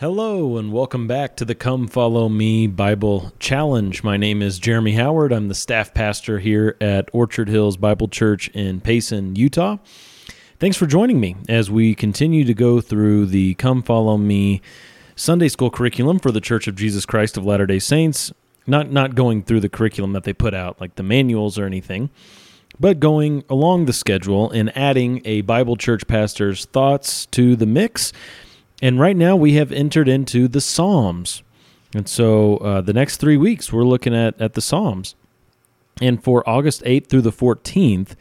Hello, and welcome back to the Come Follow Me Bible Challenge. My name is Jeremy Howard. I'm the staff pastor here at Orchard Hills Bible Church in Payson, Utah. Thanks for joining me as we continue to go through the Come Follow Me Sunday School curriculum for the Church of Jesus Christ of Latter day Saints. Not, not going through the curriculum that they put out, like the manuals or anything, but going along the schedule and adding a Bible church pastor's thoughts to the mix and right now we have entered into the Psalms. And so uh, the next three weeks we're looking at, at the Psalms. And for August 8th through the 14th,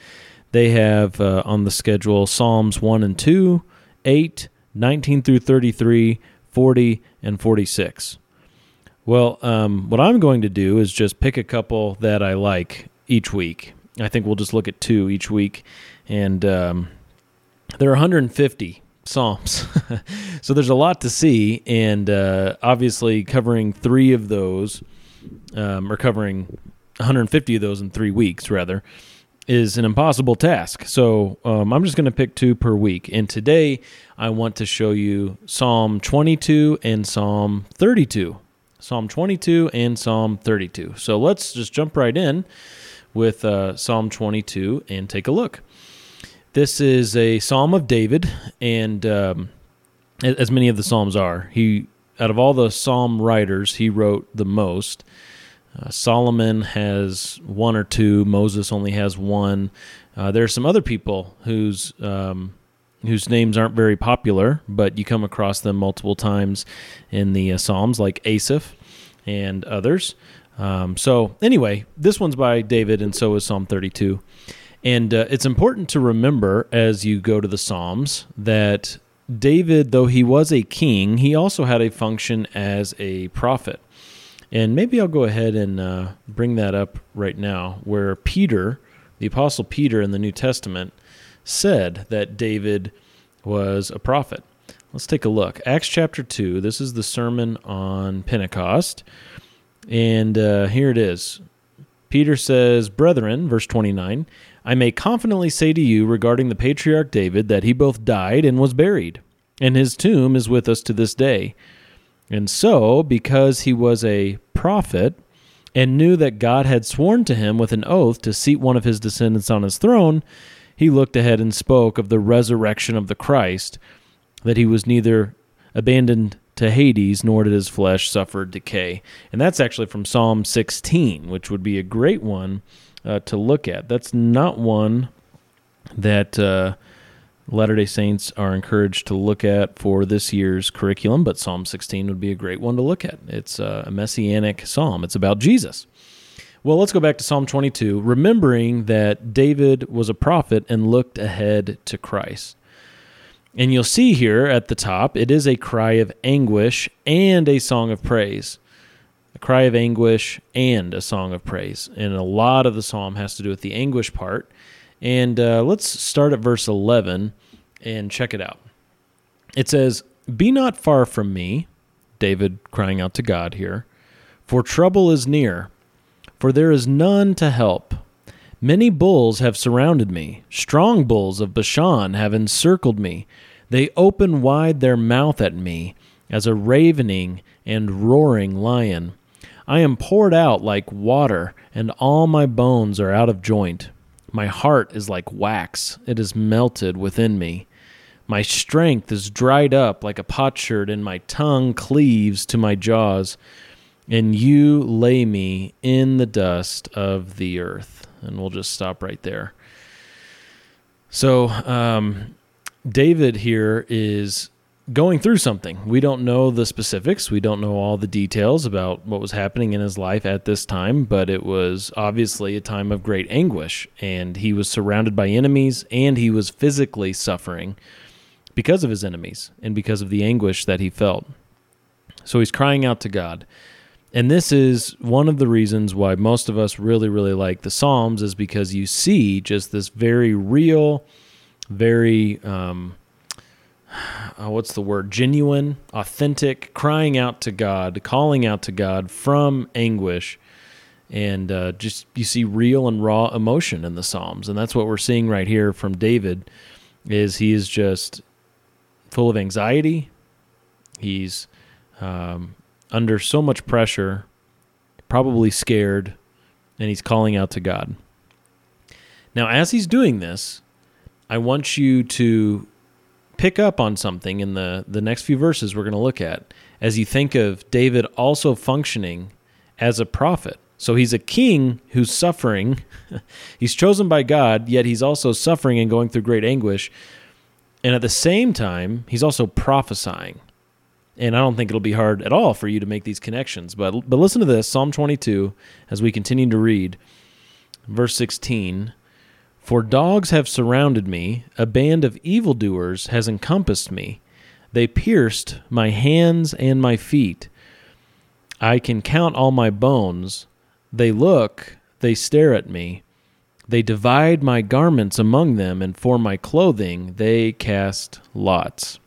they have uh, on the schedule Psalms 1 and 2, 8, 19 through 33, 40, and 46. Well, um, what I'm going to do is just pick a couple that I like each week. I think we'll just look at two each week. And um, there are 150 Psalms. so there's a lot to see, and uh, obviously covering three of those, um, or covering 150 of those in three weeks, rather, is an impossible task. So um, I'm just going to pick two per week. And today I want to show you Psalm 22 and Psalm 32. Psalm 22 and Psalm 32. So let's just jump right in with uh, Psalm 22 and take a look. This is a Psalm of David, and um, as many of the Psalms are, he out of all the Psalm writers, he wrote the most. Uh, Solomon has one or two. Moses only has one. Uh, there are some other people whose um, whose names aren't very popular, but you come across them multiple times in the uh, Psalms, like Asaph and others. Um, so anyway, this one's by David, and so is Psalm 32. And uh, it's important to remember as you go to the Psalms that David, though he was a king, he also had a function as a prophet. And maybe I'll go ahead and uh, bring that up right now, where Peter, the Apostle Peter in the New Testament, said that David was a prophet. Let's take a look. Acts chapter 2, this is the sermon on Pentecost. And uh, here it is. Peter says, Brethren, verse 29, I may confidently say to you regarding the patriarch David that he both died and was buried, and his tomb is with us to this day. And so, because he was a prophet and knew that God had sworn to him with an oath to seat one of his descendants on his throne, he looked ahead and spoke of the resurrection of the Christ, that he was neither abandoned to Hades, nor did his flesh suffer decay. And that's actually from Psalm 16, which would be a great one uh, to look at. That's not one that uh, Latter day Saints are encouraged to look at for this year's curriculum, but Psalm 16 would be a great one to look at. It's uh, a messianic psalm, it's about Jesus. Well, let's go back to Psalm 22, remembering that David was a prophet and looked ahead to Christ. And you'll see here at the top, it is a cry of anguish and a song of praise a cry of anguish, and a song of praise. And a lot of the psalm has to do with the anguish part. And uh, let's start at verse 11 and check it out. It says, Be not far from me, David crying out to God here, for trouble is near, for there is none to help. Many bulls have surrounded me, strong bulls of Bashan have encircled me. They open wide their mouth at me as a ravening and roaring lion. I am poured out like water, and all my bones are out of joint. My heart is like wax, it is melted within me. My strength is dried up like a potsherd, and my tongue cleaves to my jaws. And you lay me in the dust of the earth. And we'll just stop right there. So, um, David here is going through something. We don't know the specifics. We don't know all the details about what was happening in his life at this time, but it was obviously a time of great anguish. And he was surrounded by enemies and he was physically suffering because of his enemies and because of the anguish that he felt. So he's crying out to God. And this is one of the reasons why most of us really, really like the Psalms, is because you see just this very real, very um, uh, what's the word? Genuine, authentic, crying out to God, calling out to God from anguish. And uh, just you see real and raw emotion in the Psalms. And that's what we're seeing right here from David is he is just full of anxiety. He's um, under so much pressure, probably scared, and he's calling out to God. Now, as he's doing this, I want you to pick up on something in the, the next few verses we're going to look at as you think of David also functioning as a prophet. So he's a king who's suffering. he's chosen by God, yet he's also suffering and going through great anguish. And at the same time, he's also prophesying. And I don't think it'll be hard at all for you to make these connections. But but listen to this, Psalm 22 as we continue to read verse 16. For dogs have surrounded me, a band of evildoers has encompassed me. They pierced my hands and my feet. I can count all my bones. They look, they stare at me. They divide my garments among them, and for my clothing they cast lots.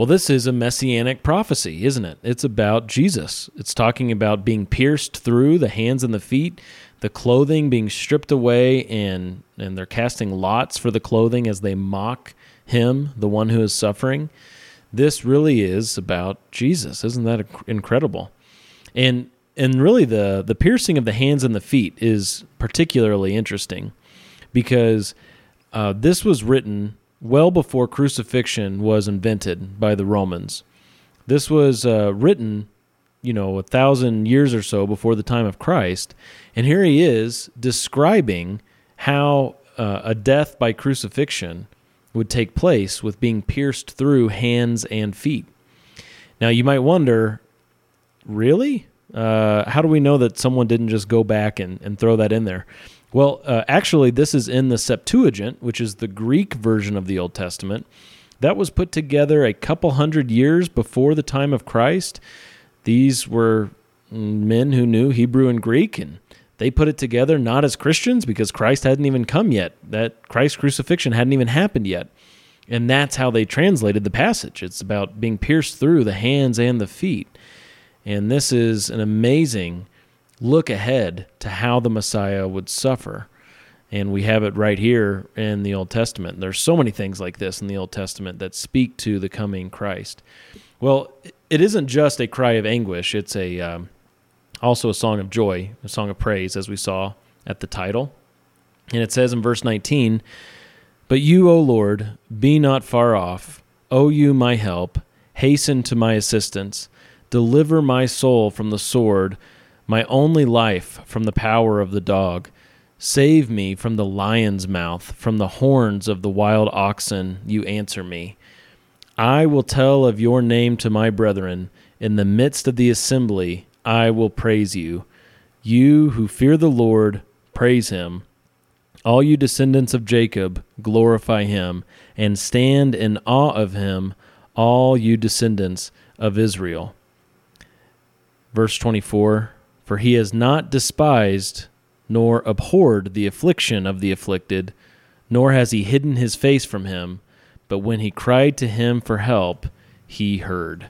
Well, this is a messianic prophecy, isn't it? It's about Jesus. It's talking about being pierced through the hands and the feet, the clothing being stripped away, and, and they're casting lots for the clothing as they mock him, the one who is suffering. This really is about Jesus. Isn't that incredible? And and really the the piercing of the hands and the feet is particularly interesting because uh, this was written well before crucifixion was invented by the Romans. This was uh, written, you know, a thousand years or so before the time of Christ, and here he is describing how uh, a death by crucifixion would take place with being pierced through hands and feet. Now you might wonder, really? Uh, how do we know that someone didn't just go back and, and throw that in there? Well, uh, actually, this is in the Septuagint, which is the Greek version of the Old Testament. That was put together a couple hundred years before the time of Christ. These were men who knew Hebrew and Greek, and they put it together not as Christians because Christ hadn't even come yet. That Christ's crucifixion hadn't even happened yet. And that's how they translated the passage. It's about being pierced through the hands and the feet. And this is an amazing look ahead to how the Messiah would suffer. And we have it right here in the Old Testament. There's so many things like this in the Old Testament that speak to the coming Christ. Well, it isn't just a cry of anguish, it's a um, also a song of joy, a song of praise, as we saw at the title. And it says in verse 19, But you, O Lord, be not far off. O you, my help, hasten to my assistance. Deliver my soul from the sword, my only life from the power of the dog. Save me from the lion's mouth, from the horns of the wild oxen, you answer me. I will tell of your name to my brethren. In the midst of the assembly, I will praise you. You who fear the Lord, praise him. All you descendants of Jacob, glorify him, and stand in awe of him, all you descendants of Israel. Verse 24 For he has not despised nor abhorred the affliction of the afflicted, nor has he hidden his face from him, but when he cried to him for help, he heard.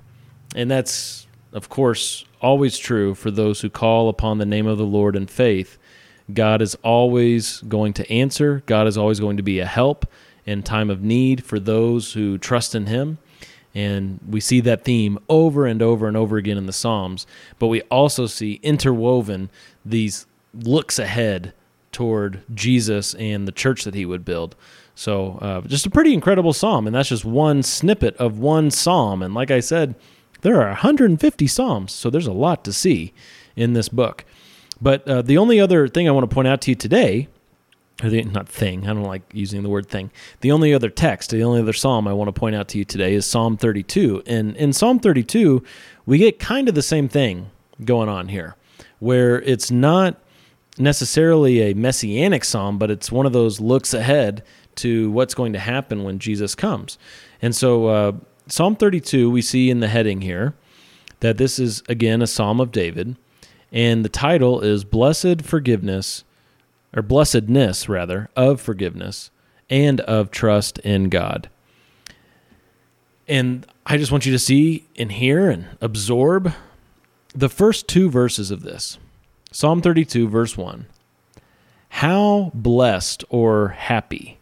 And that's, of course, always true for those who call upon the name of the Lord in faith. God is always going to answer, God is always going to be a help in time of need for those who trust in him. And we see that theme over and over and over again in the Psalms. But we also see interwoven these looks ahead toward Jesus and the church that he would build. So, uh, just a pretty incredible psalm. And that's just one snippet of one psalm. And like I said, there are 150 psalms. So, there's a lot to see in this book. But uh, the only other thing I want to point out to you today the not thing. I don't like using the word thing. The only other text, the only other psalm I want to point out to you today is Psalm 32. And in Psalm 32, we get kind of the same thing going on here, where it's not necessarily a messianic psalm, but it's one of those looks ahead to what's going to happen when Jesus comes. And so, uh, Psalm 32, we see in the heading here that this is again a psalm of David, and the title is Blessed Forgiveness or blessedness rather, of forgiveness and of trust in God. And I just want you to see and hear and absorb the first two verses of this Psalm 32, verse 1. How blessed or happy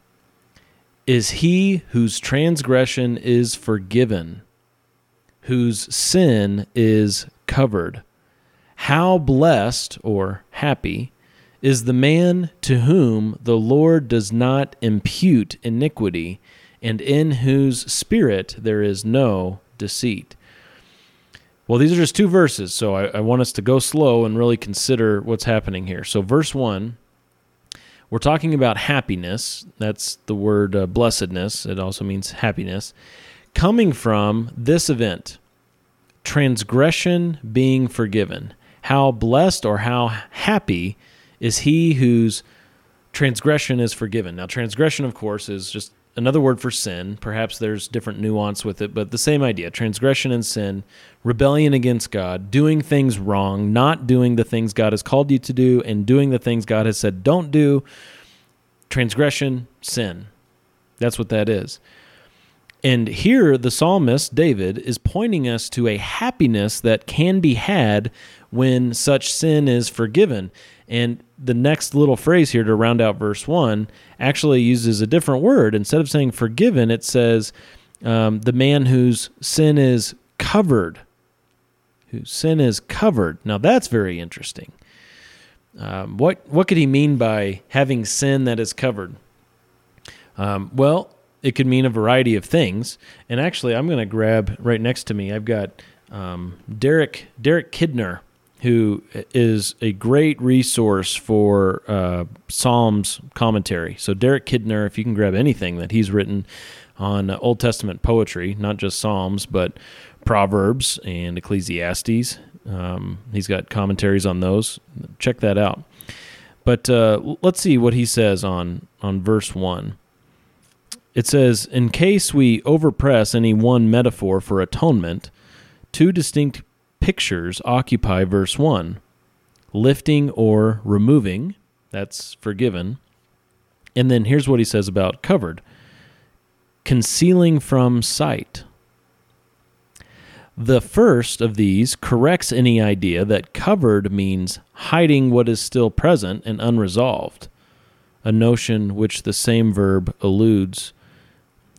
is he whose transgression is forgiven, whose sin is covered. How blessed or happy is the man to whom the Lord does not impute iniquity, and in whose spirit there is no deceit. Well, these are just two verses, so I, I, want us to go slow and really consider what's happening here. So, verse 1, we're talking about happiness. That's the word uh, blessedness. It also means happiness. Coming from this event, transgression being forgiven. How blessed or how happy is he whose transgression is forgiven. Now, transgression, of course, is just another word for sin. Perhaps there's different nuance with it, but the same idea transgression and sin, rebellion against God, doing things wrong, not doing the things God has called you to do, and doing the things God has said don't do. Transgression, sin. That's what that is. And here, the psalmist, David, is pointing us to a happiness that can be had when such sin is forgiven. And the next little phrase here to round out verse 1 actually uses a different word. Instead of saying forgiven, it says um, the man whose sin is covered. Whose sin is covered. Now that's very interesting. Um, what what could he mean by having sin that is covered? Um, well, it could mean a variety of things. And actually, I'm going to grab right next to me. I've got um, Derek Derek Kidner who is a great resource for uh, Psalms commentary. So, Derek Kidner, if you can grab anything that he's written on Old Testament poetry, not just Psalms, but Proverbs and Ecclesiastes, um, he's got commentaries on those. Check that out. But uh, let's see what he says on, on verse 1. It says, In case we overpress any one metaphor for atonement, two distinct pictures occupy verse 1 lifting or removing, that's forgiven. And then here's what he says about covered concealing from sight. The first of these corrects any idea that covered means hiding what is still present and unresolved, a notion which the same verb alludes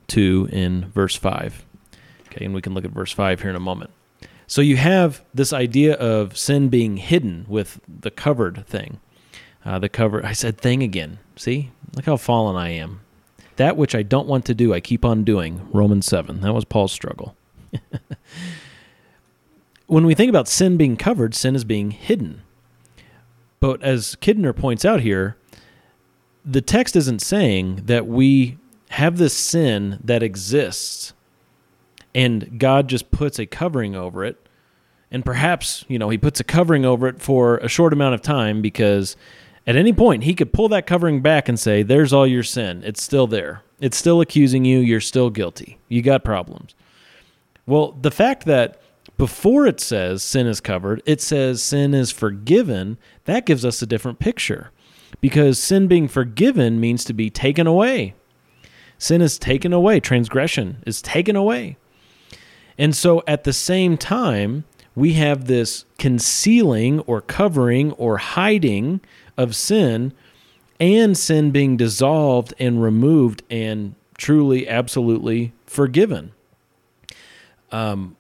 to in verse 5. Okay, and we can look at verse 5 here in a moment. So you have this idea of sin being hidden with the covered thing. Uh, the cover, I said thing again. See? Look how fallen I am. That which I don't want to do, I keep on doing. Romans 7. That was Paul's struggle. when we think about sin being covered, sin is being hidden. But as Kidner points out here, the text isn't saying that we have this sin that exists and God just puts a covering over it. And perhaps, you know, he puts a covering over it for a short amount of time because at any point he could pull that covering back and say, There's all your sin. It's still there. It's still accusing you. You're still guilty. You got problems. Well, the fact that before it says sin is covered, it says sin is forgiven, that gives us a different picture. Because sin being forgiven means to be taken away. Sin is taken away, transgression is taken away. And so at the same time, we have this concealing or covering or hiding of sin and sin being dissolved and removed and truly, absolutely forgiven. Um,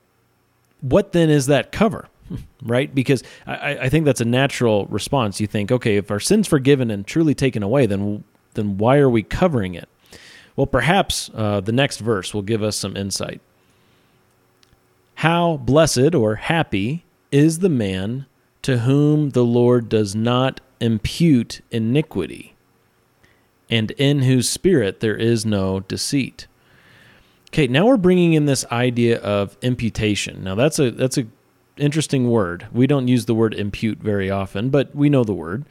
what then is that cover? Right? Because I, I think that's a natural response. You think, okay, if our sin's forgiven and truly taken away, then then why are we covering it? Well, perhaps uh, the next verse will give us some insight. How blessed or happy is the man to whom the Lord does not impute iniquity, and in whose spirit there is no deceit. Okay, now we're bringing in this idea of imputation. Now that's a that's a interesting word. We don't use the word impute very often, but we know the word.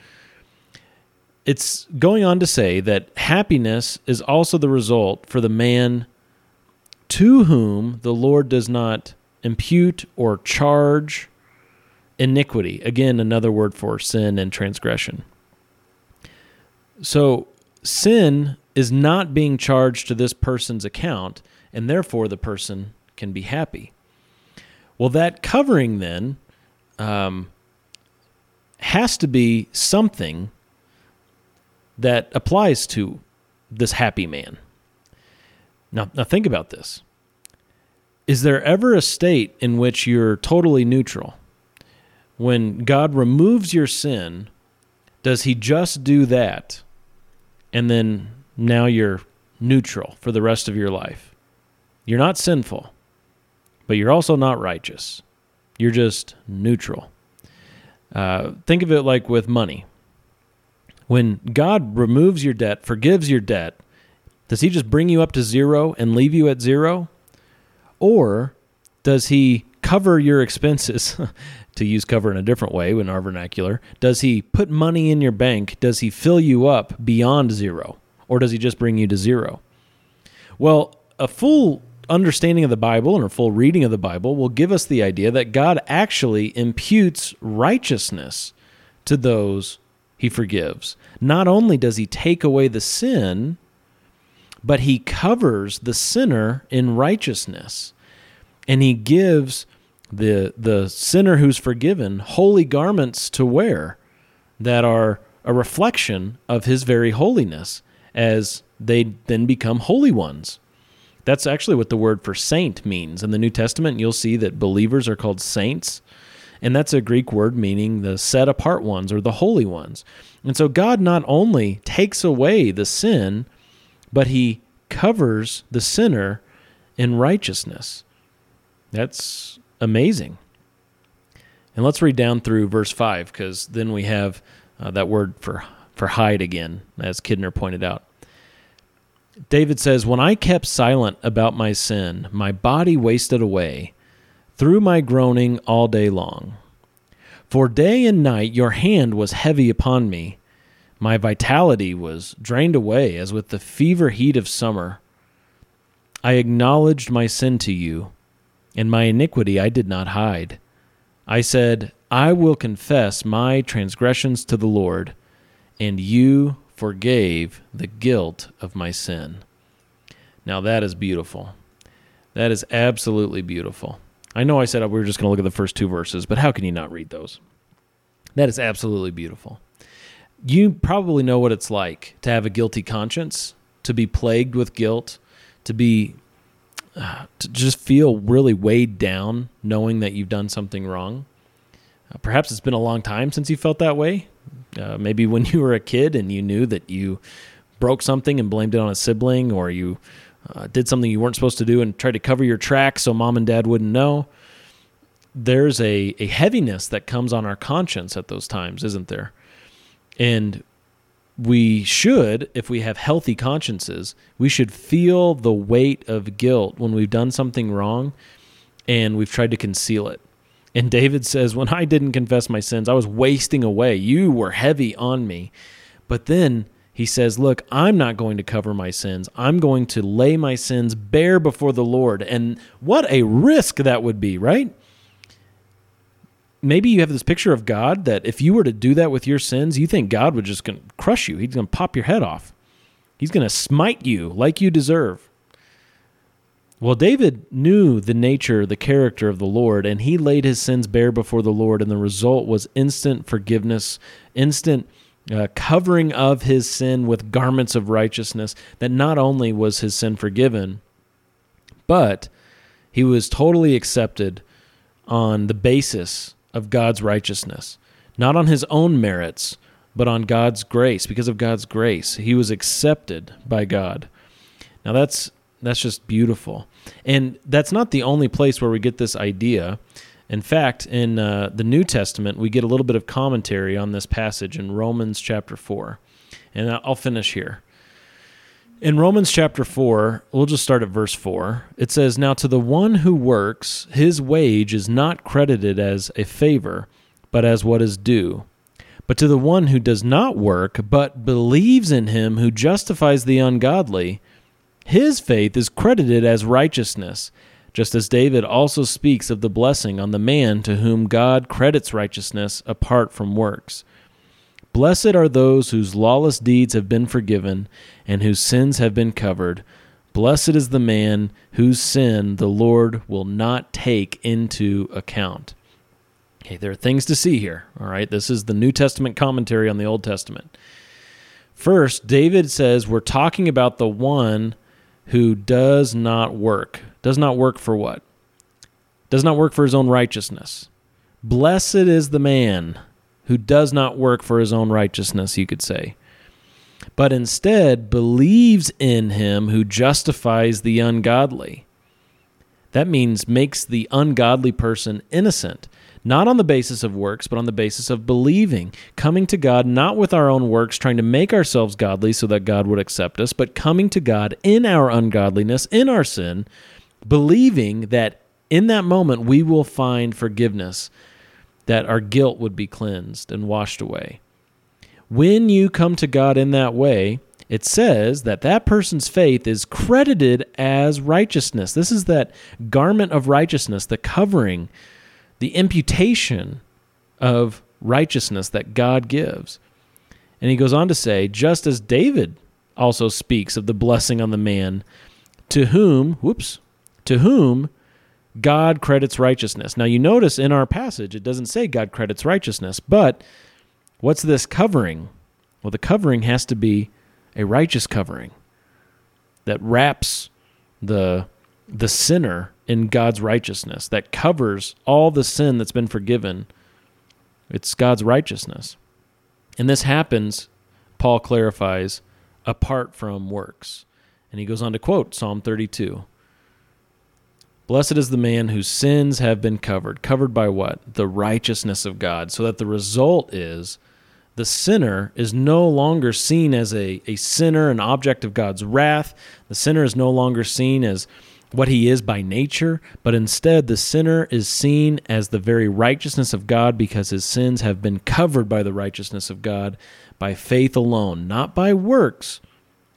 It's going on to say that happiness is also the result for the man to whom the Lord does not impute or charge iniquity. Again, another word for sin and transgression. So, sin is not being charged to this person's account, and therefore the person can be happy. Well, that covering then um, has to be something that applies to this happy man. Now, now think about this is there ever a state in which you're totally neutral? When God removes your sin, does he just do that and then now you're neutral for the rest of your life? You're not sinful, but you're also not righteous. You're just neutral. Uh, think of it like with money. When God removes your debt, forgives your debt, does he just bring you up to zero and leave you at zero? Or does he cover your expenses? to use cover in a different way in our vernacular, does he put money in your bank? Does he fill you up beyond zero? Or does he just bring you to zero? Well, a full understanding of the Bible and a full reading of the Bible will give us the idea that God actually imputes righteousness to those he forgives. Not only does he take away the sin, but he covers the sinner in righteousness. And he gives the the sinner who's forgiven holy garments to wear that are a reflection of his very holiness as they then become holy ones. That's actually what the word for saint means. In the New Testament, you'll see that believers are called saints, and that's a Greek word meaning the set apart ones or the holy ones. And so God not only takes away the sin, but he covers the sinner in righteousness. That's amazing. And let's read down through verse 5 because then we have uh, that word for, for hide again, as Kidner pointed out. David says, When I kept silent about my sin, my body wasted away through my groaning all day long. For day and night your hand was heavy upon me. My vitality was drained away as with the fever heat of summer. I acknowledged my sin to you, and my iniquity I did not hide. I said, I will confess my transgressions to the Lord, and you forgave the guilt of my sin. Now that is beautiful. That is absolutely beautiful. I know I said we were just going to look at the first two verses, but how can you not read those? That is absolutely beautiful. You probably know what it's like to have a guilty conscience, to be plagued with guilt, to be uh, to just feel really weighed down knowing that you've done something wrong. Uh, perhaps it's been a long time since you felt that way. Uh, maybe when you were a kid and you knew that you broke something and blamed it on a sibling, or you uh, did something you weren't supposed to do and tried to cover your tracks so mom and dad wouldn't know. There's a, a heaviness that comes on our conscience at those times, isn't there? And we should, if we have healthy consciences, we should feel the weight of guilt when we've done something wrong and we've tried to conceal it. And David says, When I didn't confess my sins, I was wasting away. You were heavy on me. But then he says, Look, I'm not going to cover my sins. I'm going to lay my sins bare before the Lord. And what a risk that would be, right? Maybe you have this picture of God that if you were to do that with your sins, you think God would just to crush you. He's going to pop your head off. He's going to smite you like you deserve. Well, David knew the nature, the character of the Lord, and he laid his sins bare before the Lord, and the result was instant forgiveness, instant uh, covering of his sin with garments of righteousness. That not only was his sin forgiven, but he was totally accepted on the basis of God's righteousness, not on his own merits, but on God's grace. Because of God's grace, he was accepted by God. Now, that's that's just beautiful. And that's not the only place where we get this idea. In fact, in uh, the New Testament, we get a little bit of commentary on this passage in Romans chapter 4. And I'll finish here. In Romans chapter 4, we'll just start at verse 4. It says, Now to the one who works, his wage is not credited as a favor, but as what is due. But to the one who does not work, but believes in him who justifies the ungodly, his faith is credited as righteousness, just as David also speaks of the blessing on the man to whom God credits righteousness apart from works. Blessed are those whose lawless deeds have been forgiven and whose sins have been covered. Blessed is the man whose sin the Lord will not take into account. Okay, there are things to see here. All right, this is the New Testament commentary on the Old Testament. First, David says we're talking about the one who does not work. Does not work for what? does not work for his own righteousness. Blessed is the man who does not work for his own righteousness, you could say, but instead believes in him who justifies the ungodly. That means makes the ungodly person innocent, not on the basis of works, but on the basis of believing, coming to God not with our own works, trying to make ourselves godly so that God would accept us, but coming to God in our ungodliness, in our sin, believing that in that moment we will find forgiveness, that our guilt would be cleansed and washed away. When you come to God in that way, it says that that person's faith is credited as righteousness. This is that garment of righteousness, the covering, the imputation of righteousness that God gives. And he goes on to say, just as David also speaks of the blessing on the man to whom, whoops, to whom God credits righteousness. Now you notice in our passage it doesn't say God credits righteousness, but what's this covering? Well, the covering has to be a righteous covering that wraps the the sinner in God's righteousness that covers all the sin that's been forgiven. It's God's righteousness. And this happens, Paul clarifies, apart from works. And he goes on to quote Psalm 32. Blessed is the man whose sins have been covered. Covered by what? The righteousness of God. So that the result is the sinner is no longer seen as a, a sinner, an object of God's wrath. The sinner is no longer seen as what he is by nature, but instead the sinner is seen as the very righteousness of God because his sins have been covered by the righteousness of God by faith alone, not by works,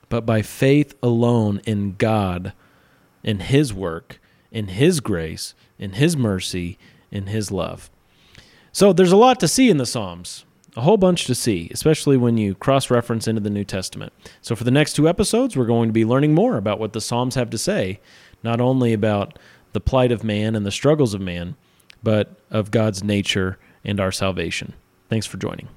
but by faith alone in God, in his work in His grace, in His mercy, in His love. So there's a lot to see in the Psalms, a whole bunch to see, especially when you cross reference into the New Testament. So for the next two episodes, we're going to be learning more about what the Psalms have to say, not only about the plight of man and the struggles of man, but of God's nature and our salvation. Thanks for joining.